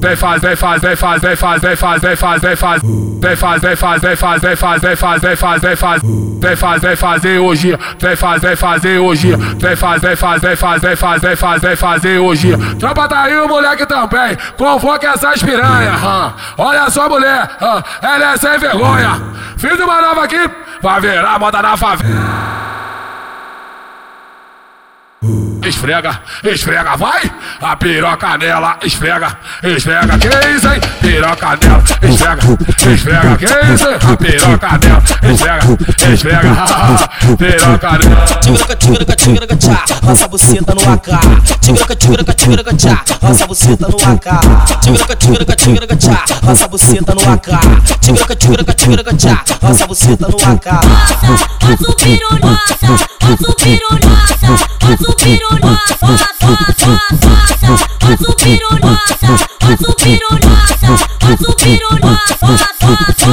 Vem faz, vem faz, vem faz, vem faz, vem faz, vem faz, vem faz. Vem faz, vem faz, vem faz, vem faz, vem faz, vem faz, vem faz. Vem faz, vem fazer hoje. Vem faz, vem fazer hoje. Vem faz, vem faz, vem faz, vem faz, vem faz, vem fazer hoje. Tropa tá aí o moleque também. Convoca essas piranha. Olha só mulher, ela é sem vergonha. Fiz uma nova aqui, vai virar moda na favela. Esfrega, esfrega, vai! A piroca nela, esfrega, esfrega, que isso, hein? Piroca nela, esfrega, esfrega, que isso? A piroca nela, esfrega, esfrega, piroca nela. Tigaraca, tigaraca, tigaraca, tchá, roça buceta no AK. Tigaraca, tigaraca, tigaraca, tchá, roça buceta no AK. Tigaraca, tigaraca, tigaraca, tchá, roça buceta no AK. Tigaraca, tigaraca, tigaraca, tchá, roça buceta no AK. Nossa, o subiram nossa, o subiram nossa, o subiram nossa, nossa, nossa, o subiram nossa, o subiram nossa, o subiram nossa, nossa,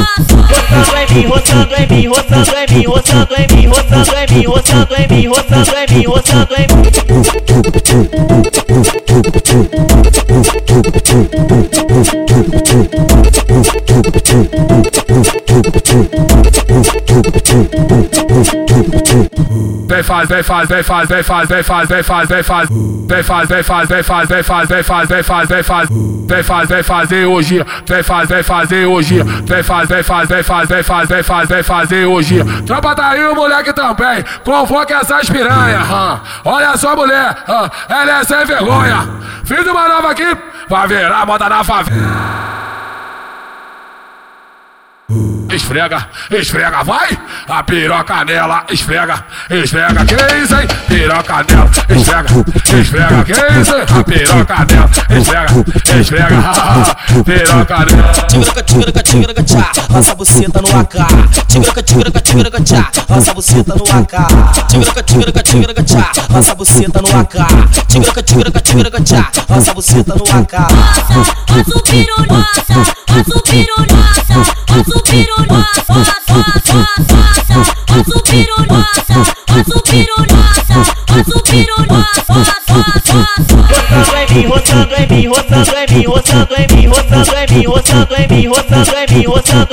Roçando em mim, roçando em mim, roçando em mim, roçando em mim, roçando em mim, roçando em mim, roçando em mim, roçando em mim. Vem faz, vem faz, vem faz, vem faz, vem faz, vem faz, vem faz. Vem faz, vem faz, vem faz, vem faz, vem faz, vem faz, vem faz. Vem faz, vem fazer hoje. Vem faz, vem fazer hoje. Vem faz, vem faz, vem faz, vem faz, vem faz, vem fazer hoje. Tropa tá aí o moleque também. Convoca essas piranha. Olha só mulher, ela é sem vergonha. Fiz uma nova aqui, vai virar moda na favela. Esfrega, esfrega, vai! A piroca nela, esfrega, esfrega, que isso, hein? Piroca nela, esfrega, esfrega, que isso, hein? A piroca nela, esfrega, esfrega, piroca nela. Tigaraca, tigaraca, tigaraca, tchá, roça buceta no AK. Tigaraca, tigaraca, tigaraca, tchá, roça a buceta no AK. Tigaraca, tigaraca, tigaraca, tchá, roça a buceta no AK. Tigaraca, tigaraca, tigaraca, tchá, roça a buceta no AK. nossa, o subiram nossa, o subiram nossa, o subiram nossa, nossa, nossa, o subiram nossa, o subiram nossa, o subiram nossa, nossa, Roçando em mim, roçando em mim, roçando em mim, roçando em mim, roçando em mim, roçando.